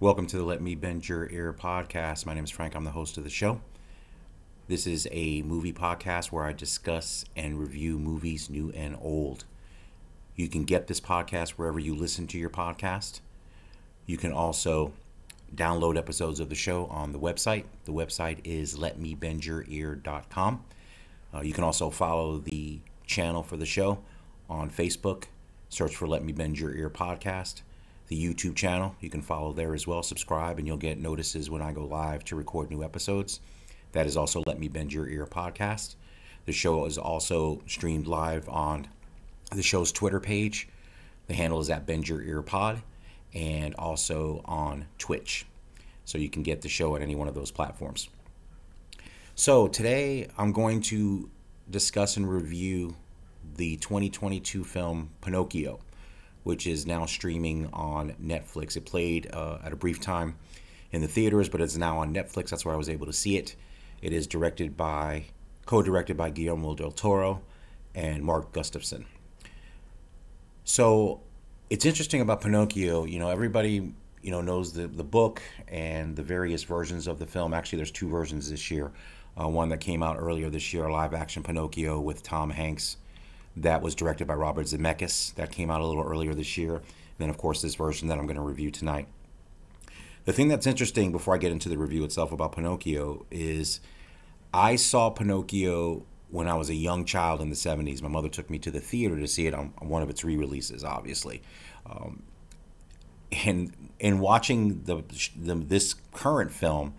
Welcome to the Let Me Bend Your Ear podcast. My name is Frank. I'm the host of the show. This is a movie podcast where I discuss and review movies new and old. You can get this podcast wherever you listen to your podcast. You can also download episodes of the show on the website. The website is letmebendyourear.com. Uh, you can also follow the channel for the show on Facebook. Search for Let Me Bend Your Ear podcast. The YouTube channel, you can follow there as well. Subscribe, and you'll get notices when I go live to record new episodes. That is also Let Me Bend Your Ear podcast. The show is also streamed live on the show's Twitter page. The handle is at Bend Your Ear Pod, and also on Twitch. So you can get the show at any one of those platforms. So today I'm going to discuss and review the 2022 film Pinocchio, which is now streaming on Netflix. It played uh, at a brief time in the theaters, but it's now on Netflix. That's where I was able to see it. It is directed by, co-directed by Guillermo del Toro and Mark Gustafson. So it's interesting about Pinocchio. You know, everybody you know knows the the book and the various versions of the film. Actually, there's two versions this year. Uh, one that came out earlier this year, live action Pinocchio with Tom Hanks, that was directed by Robert Zemeckis. That came out a little earlier this year. And then, of course, this version that I'm going to review tonight. The thing that's interesting before I get into the review itself about Pinocchio is I saw Pinocchio when I was a young child in the 70s. My mother took me to the theater to see it on, on one of its re releases, obviously. Um, and in watching the, the, this current film,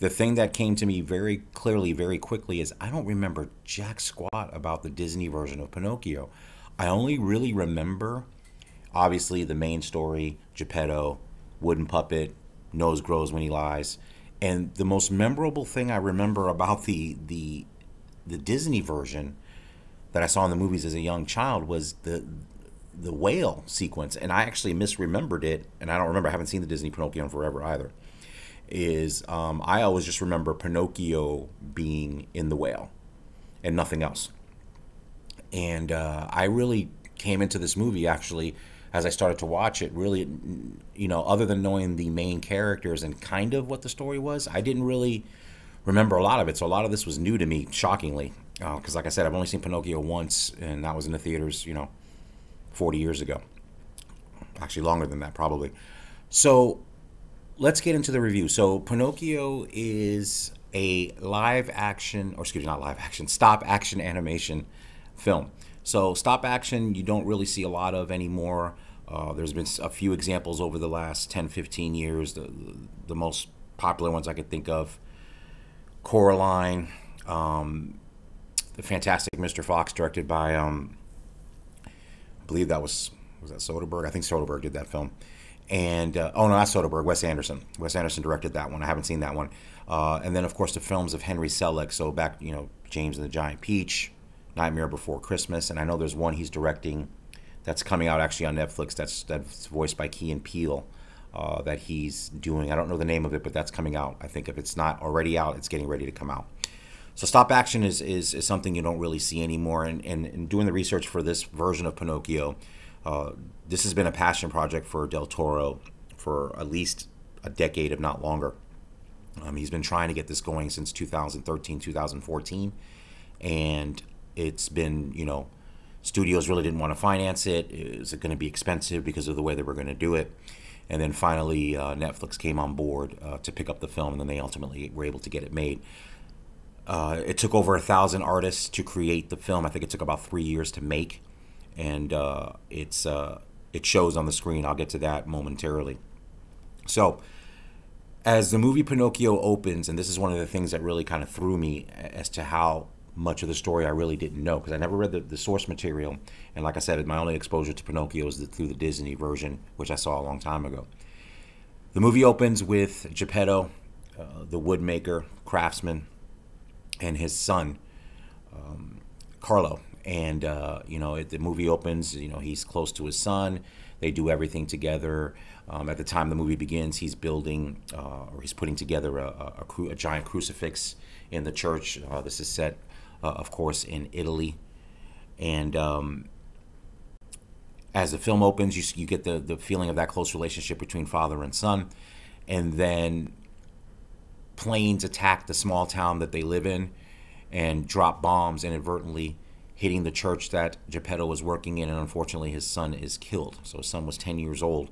the thing that came to me very clearly, very quickly, is I don't remember jack squat about the Disney version of Pinocchio. I only really remember, obviously, the main story: Geppetto, wooden puppet, nose grows when he lies, and the most memorable thing I remember about the the the Disney version that I saw in the movies as a young child was the the whale sequence, and I actually misremembered it, and I don't remember. I haven't seen the Disney Pinocchio in forever either is um, I always just remember Pinocchio being in the whale and nothing else. And uh, I really came into this movie actually as I started to watch it. Really, you know, other than knowing the main characters and kind of what the story was, I didn't really remember a lot of it. So a lot of this was new to me, shockingly. Because, uh, like I said, I've only seen Pinocchio once, and that was in the theaters, you know, 40 years ago. Actually, longer than that, probably. So let's get into the review. So, Pinocchio is a live action, or excuse me, not live action, stop action animation film. So, stop action, you don't really see a lot of anymore. Uh, there's been a few examples over the last 10, 15 years. The, the most popular ones I could think of Coraline, um, The Fantastic Mr. Fox, directed by, um, I believe that was, was that Soderbergh? I think Soderbergh did that film and uh, oh no, not Soderbergh, Wes Anderson. Wes Anderson directed that one. I haven't seen that one. Uh, and then of course the films of Henry Selick. So back, you know, James and the Giant Peach, Nightmare Before Christmas, and I know there's one he's directing that's coming out actually on Netflix. That's that's voiced by Key and Peele. Uh, that he's doing. I don't know the name of it, but that's coming out. I think if it's not already out, it's getting ready to come out. So stop action is, is, is something you don't really see anymore. And, and, and doing the research for this version of Pinocchio, uh, this has been a passion project for Del Toro for at least a decade, if not longer. Um, he's been trying to get this going since 2013, 2014, and it's been, you know, studios really didn't want to finance it. Is it going to be expensive because of the way they were going to do it? And then finally, uh, Netflix came on board uh, to pick up the film, and then they ultimately were able to get it made. Uh, it took over a thousand artists to create the film. I think it took about three years to make and uh, it's uh, it shows on the screen. I'll get to that momentarily. So, as the movie Pinocchio opens, and this is one of the things that really kind of threw me as to how much of the story I really didn't know because I never read the, the source material. And like I said, my only exposure to Pinocchio is the, through the Disney version, which I saw a long time ago. The movie opens with Geppetto, uh, the woodmaker, craftsman, and his son, um, Carlo and uh, you know, it, the movie opens. You know, he's close to his son. They do everything together. Um, at the time the movie begins, he's building uh, or he's putting together a, a, cru- a giant crucifix in the church. Uh, this is set, uh, of course, in Italy, and um, as the film opens, you, you get the, the feeling of that close relationship between father and son. and then planes attack the small town that they live in and drop bombs inadvertently hitting the church that Geppetto was working in, and unfortunately, his son is killed. So his son was 10 years old.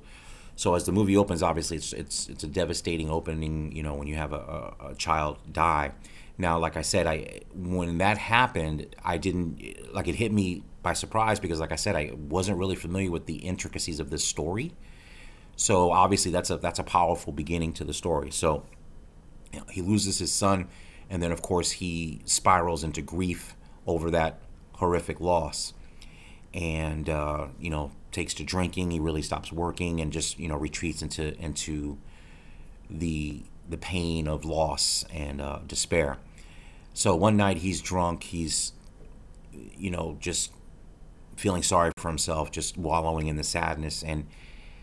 So as the movie opens, obviously, it's it's it's a devastating opening. You know, when you have a, a, a child die. Now, like I said, I when that happened, I didn't like it hit me by surprise because, like I said, I wasn't really familiar with the intricacies of this story. So obviously, that's a that's a powerful beginning to the story. So you know, he loses his son, and then of course he spirals into grief over that horrific loss, and uh, you know takes to drinking. He really stops working and just you know retreats into into the the pain of loss and uh, despair. So one night he's drunk. He's you know just feeling sorry for himself, just wallowing in the sadness, and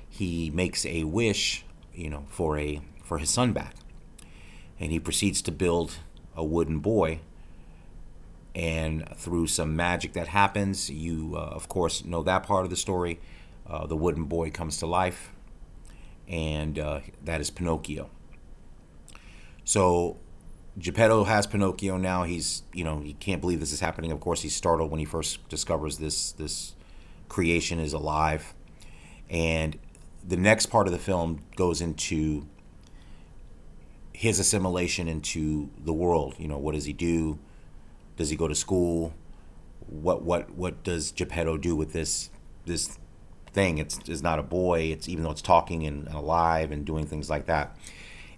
he makes a wish, you know, for a for his son back, and he proceeds to build a wooden boy. And through some magic that happens, you uh, of course know that part of the story. Uh, the wooden boy comes to life, and uh, that is Pinocchio. So Geppetto has Pinocchio now. He's you know he can't believe this is happening. Of course, he's startled when he first discovers this this creation is alive, and the next part of the film goes into his assimilation into the world. You know, what does he do? Does he go to school? What what what does Geppetto do with this this thing? It's, it's not a boy. It's even though it's talking and, and alive and doing things like that.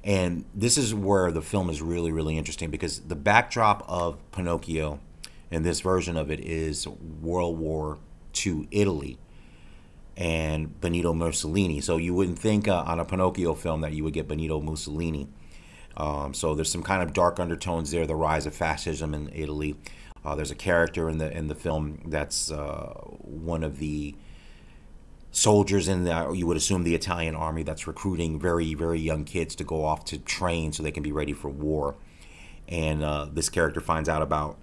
And this is where the film is really, really interesting because the backdrop of Pinocchio in this version of it is World War II Italy and Benito Mussolini. So you wouldn't think uh, on a Pinocchio film that you would get Benito Mussolini. Um, so there's some kind of dark undertones there. The rise of fascism in Italy. Uh, there's a character in the in the film that's uh, one of the soldiers in the you would assume the Italian army that's recruiting very very young kids to go off to train so they can be ready for war. And uh, this character finds out about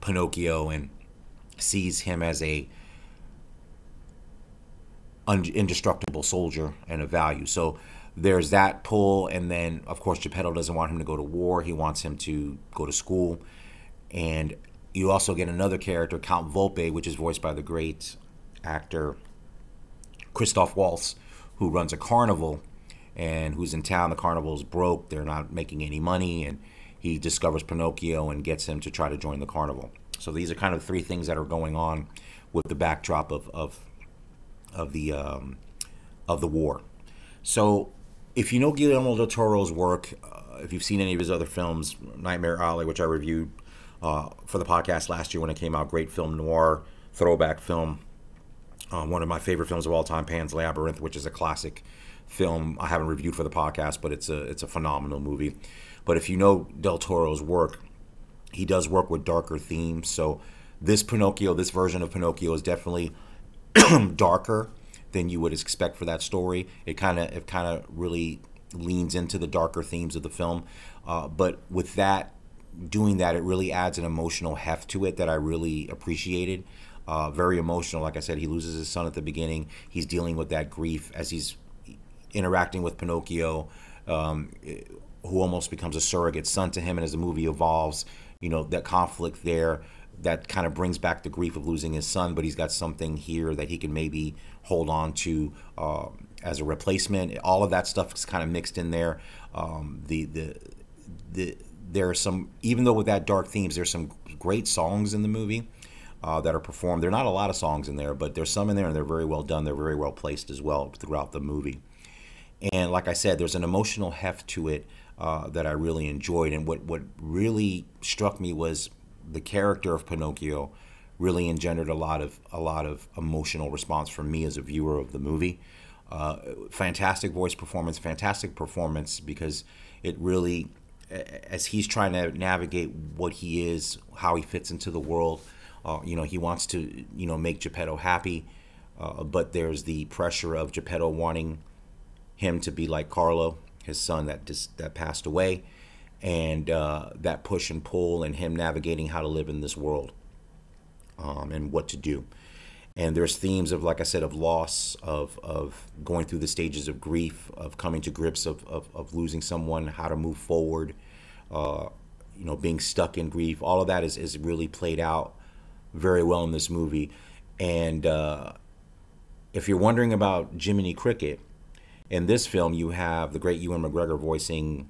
Pinocchio and sees him as a indestructible soldier and a value. So there's that pull, and then of course Geppetto doesn't want him to go to war. He wants him to go to school, and you also get another character, Count Volpe, which is voiced by the great actor Christoph Waltz, who runs a carnival and who's in town. The carnival's broke; they're not making any money, and he discovers Pinocchio and gets him to try to join the carnival. So these are kind of three things that are going on with the backdrop of of of the um, of the war. So if you know Guillermo del Toro's work, uh, if you've seen any of his other films, Nightmare Alley, which I reviewed uh, for the podcast last year when it came out, great film noir throwback film. Uh, one of my favorite films of all time, Pan's Labyrinth, which is a classic film. I haven't reviewed for the podcast, but it's a it's a phenomenal movie. But if you know Del Toro's work, he does work with darker themes. So this Pinocchio, this version of Pinocchio, is definitely darker than you would expect for that story. It kind of it kind of really leans into the darker themes of the film, uh, but with that doing that, it really adds an emotional heft to it that I really appreciated. Uh, very emotional. Like I said, he loses his son at the beginning. He's dealing with that grief as he's interacting with Pinocchio, um, who almost becomes a surrogate son to him. And as the movie evolves, you know, that conflict there that kind of brings back the grief of losing his son, but he's got something here that he can maybe hold on to uh, as a replacement. All of that stuff is kind of mixed in there. Um, the the the there are some even though with that dark themes, there's some great songs in the movie. Uh, that are performed. There are not a lot of songs in there, but there's some in there, and they're very well done. They're very well placed as well throughout the movie. And like I said, there's an emotional heft to it uh, that I really enjoyed. And what what really struck me was the character of Pinocchio really engendered a lot of a lot of emotional response from me as a viewer of the movie. Uh, fantastic voice performance, fantastic performance because it really, as he's trying to navigate what he is, how he fits into the world. Uh, you know, he wants to you know make Geppetto happy, uh, but there's the pressure of Geppetto wanting him to be like Carlo, his son that just that passed away and uh, that push and pull and him navigating how to live in this world um, and what to do. and there's themes of like i said of loss of of going through the stages of grief of coming to grips of of, of losing someone how to move forward uh, you know being stuck in grief all of that is, is really played out very well in this movie and uh, if you're wondering about jiminy cricket in this film you have the great ewan mcgregor voicing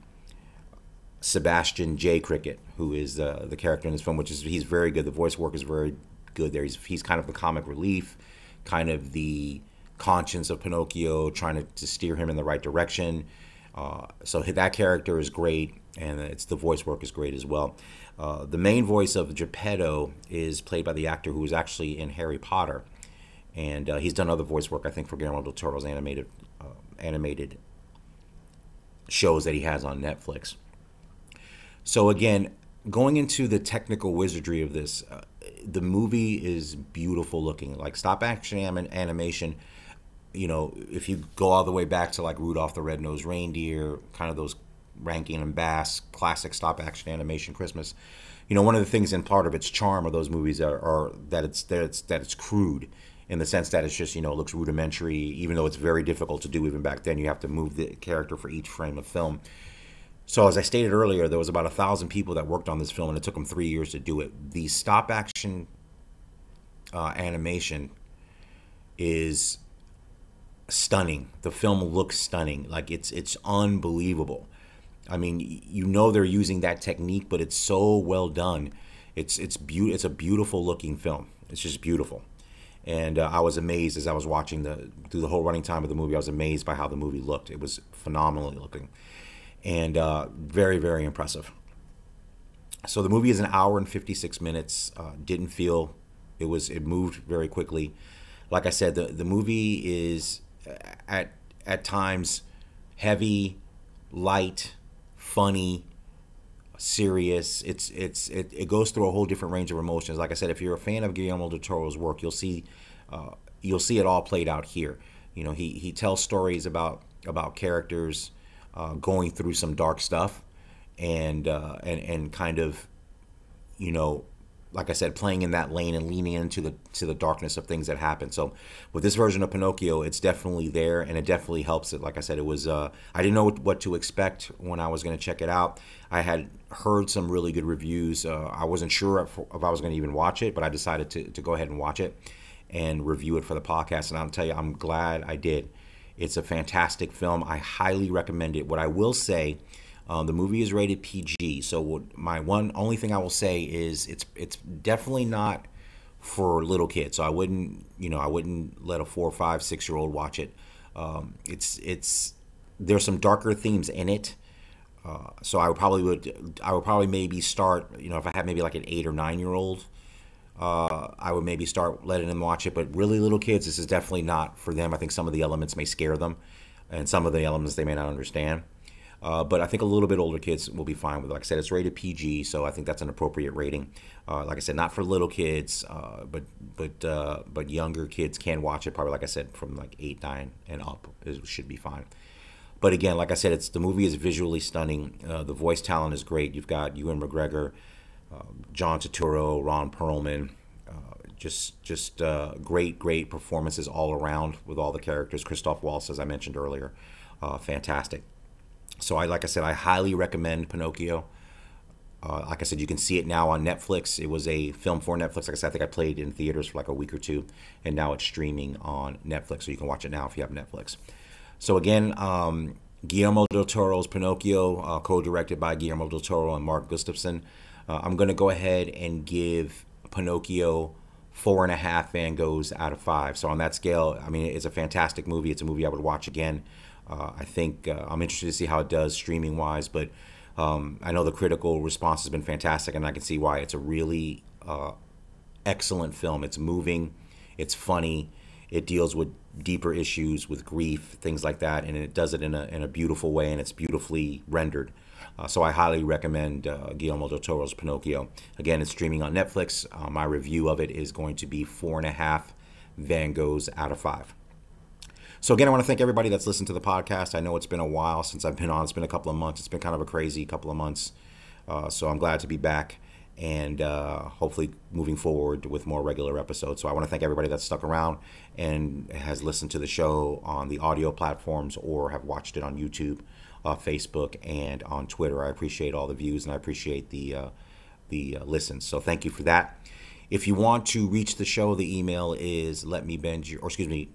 sebastian j cricket who is uh, the character in this film which is he's very good the voice work is very good there. He's, he's kind of the comic relief, kind of the conscience of Pinocchio, trying to, to steer him in the right direction. Uh, so that character is great, and it's the voice work is great as well. Uh, the main voice of Geppetto is played by the actor who was actually in Harry Potter, and uh, he's done other voice work, I think, for Guillermo del Toro's animated uh, animated shows that he has on Netflix. So again, going into the technical wizardry of this, uh, the movie is beautiful looking. Like stop action animation, you know, if you go all the way back to like Rudolph the Red-Nosed Reindeer, kind of those Rankin and Bass classic stop action animation Christmas. You know, one of the things in part of its charm of those movies are, are that it's that it's that it's crude in the sense that it's just you know it looks rudimentary even though it's very difficult to do even back then you have to move the character for each frame of film so, as I stated earlier, there was about a thousand people that worked on this film, and it took them three years to do it. The stop action uh, animation is stunning. The film looks stunning, like it's it's unbelievable. I mean, you know they're using that technique, but it's so well done. It's it's be- It's a beautiful looking film. It's just beautiful, and uh, I was amazed as I was watching the through the whole running time of the movie. I was amazed by how the movie looked. It was phenomenally looking and uh, very very impressive. So the movie is an hour and 56 minutes. Uh, didn't feel it was it moved very quickly. Like I said, the the movie is uh, at at times heavy, light, funny, serious. It's it's it, it goes through a whole different range of emotions. Like I said, if you're a fan of Guillermo del Toro's work, you'll see uh, you'll see it all played out here. You know, he he tells stories about about characters uh, going through some dark stuff and uh, and and kind of you know like I said, playing in that lane and leaning into the to the darkness of things that happen. So, with this version of Pinocchio, it's definitely there, and it definitely helps it. Like I said, it was uh, I didn't know what to expect when I was going to check it out. I had heard some really good reviews. Uh, I wasn't sure if, if I was going to even watch it, but I decided to to go ahead and watch it and review it for the podcast. And I'll tell you, I'm glad I did. It's a fantastic film. I highly recommend it. What I will say, um, the movie is rated PG. So my one only thing I will say is it's it's definitely not for little kids. So I wouldn't you know I wouldn't let a four, five, six year old watch it. Um, it's it's there's some darker themes in it. Uh, so I would probably would I would probably maybe start you know if I had maybe like an eight or nine year old uh, I would maybe start letting them watch it. But really little kids, this is definitely not for them. I think some of the elements may scare them, and some of the elements they may not understand. Uh, but I think a little bit older kids will be fine with it. Like I said, it's rated PG, so I think that's an appropriate rating. Uh, like I said, not for little kids, uh, but but uh, but younger kids can watch it. Probably, like I said, from like eight, nine, and up it should be fine. But again, like I said, it's the movie is visually stunning. Uh, the voice talent is great. You've got Ewan McGregor, um, John Turturro, Ron Perlman, uh, just just uh, great great performances all around with all the characters. Christoph Waltz, as I mentioned earlier, uh, fantastic. So I like I said, I highly recommend Pinocchio. Uh, like I said, you can see it now on Netflix. It was a film for Netflix. Like I said, I think I played in theaters for like a week or two, and now it's streaming on Netflix. So you can watch it now if you have Netflix. So again, um, Guillermo del Toro's Pinocchio, uh, co-directed by Guillermo del Toro and Mark Gustafson. Uh, I'm going to go ahead and give Pinocchio four and a half Van Goghs out of five. So on that scale, I mean, it's a fantastic movie. It's a movie I would watch again. Uh, I think uh, I'm interested to see how it does streaming wise, but um, I know the critical response has been fantastic, and I can see why. It's a really uh, excellent film. It's moving, it's funny, it deals with deeper issues, with grief, things like that, and it does it in a in a beautiful way, and it's beautifully rendered. Uh, so I highly recommend uh, Guillermo del Toro's Pinocchio. Again, it's streaming on Netflix. Uh, my review of it is going to be four and a half Van Goghs out of five. So again, I want to thank everybody that's listened to the podcast. I know it's been a while since I've been on. It's been a couple of months. It's been kind of a crazy couple of months. Uh, so I'm glad to be back. and uh, hopefully moving forward with more regular episodes. So I want to thank everybody that's stuck around and has listened to the show on the audio platforms or have watched it on YouTube, uh, Facebook, and on Twitter. I appreciate all the views and I appreciate the uh, the uh, listens. So thank you for that. If you want to reach the show, the email is let me bend your, or excuse me,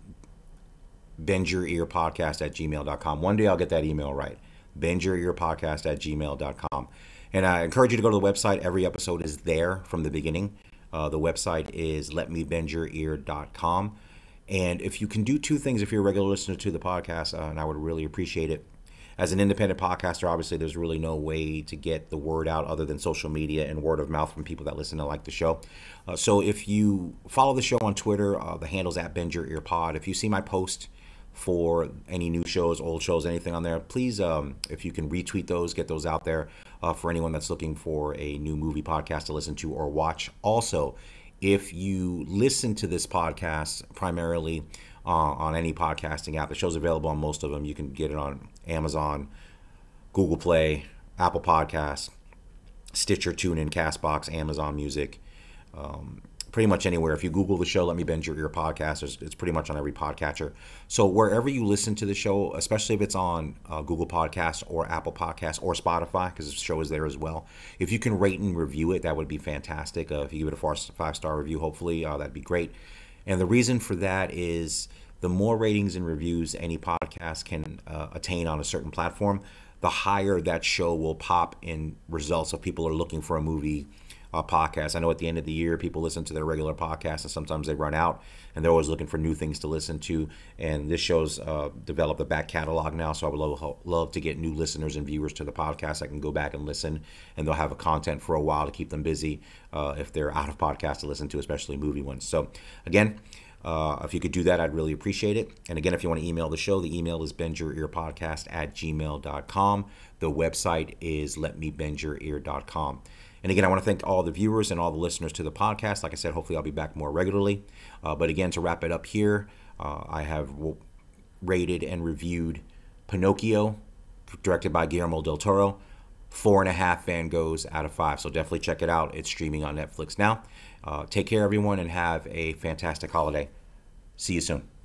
bend your ear podcast at gmail.com. One day I'll get that email right. Bend your ear podcast at gmail.com. And I encourage you to go to the website. Every episode is there from the beginning. Uh, the website is letmebendyour.ear.com. And if you can do two things, if you're a regular listener to the podcast, uh, and I would really appreciate it. As an independent podcaster, obviously, there's really no way to get the word out other than social media and word of mouth from people that listen and like the show. Uh, so if you follow the show on Twitter, uh, the handle's at Bend Your Ear Pod. If you see my post, for any new shows, old shows, anything on there, please, um, if you can retweet those, get those out there uh, for anyone that's looking for a new movie podcast to listen to or watch. Also, if you listen to this podcast primarily uh, on any podcasting app, the show's available on most of them. You can get it on Amazon, Google Play, Apple Podcasts, Stitcher, TuneIn, Castbox, Amazon Music. Um, pretty much anywhere. If you Google the show, Let Me Bend Your Ear podcast, it's, pretty much on every podcatcher. So wherever you listen to the show, especially if it's on uh, Google Podcasts or Apple Podcasts or Spotify, because the show is there as well, if you can rate and review it, that would be fantastic. Uh, if you give it a five star review, hopefully, uh, that'd be great. And the reason for that is the more ratings and reviews any podcast can uh, attain on a certain platform, the higher that show will pop in results if people are looking for a movie uh, podcasts. I know at the end of the year, people listen to their regular podcasts, and sometimes they run out, and they're always looking for new things to listen to. And this show's uh, developed a back catalog now, so I would love, love to get new listeners and viewers to the podcast. I can go back and listen, and they'll have a content for a while to keep them busy uh, if they're out of podcasts to listen to, especially movie ones. So again. Uh, if you could do that, I'd really appreciate it. And again, if you want to email the show, the email is bendyourearpodcast at gmail.com. The website is letmebendyour.ear.com. And again, I want to thank all the viewers and all the listeners to the podcast. Like I said, hopefully I'll be back more regularly. Uh, but again, to wrap it up here, uh, I have rated and reviewed Pinocchio, directed by Guillermo del Toro. Four and a half Van Goghs out of five. So definitely check it out. It's streaming on Netflix now. Uh, take care, everyone, and have a fantastic holiday. See you soon.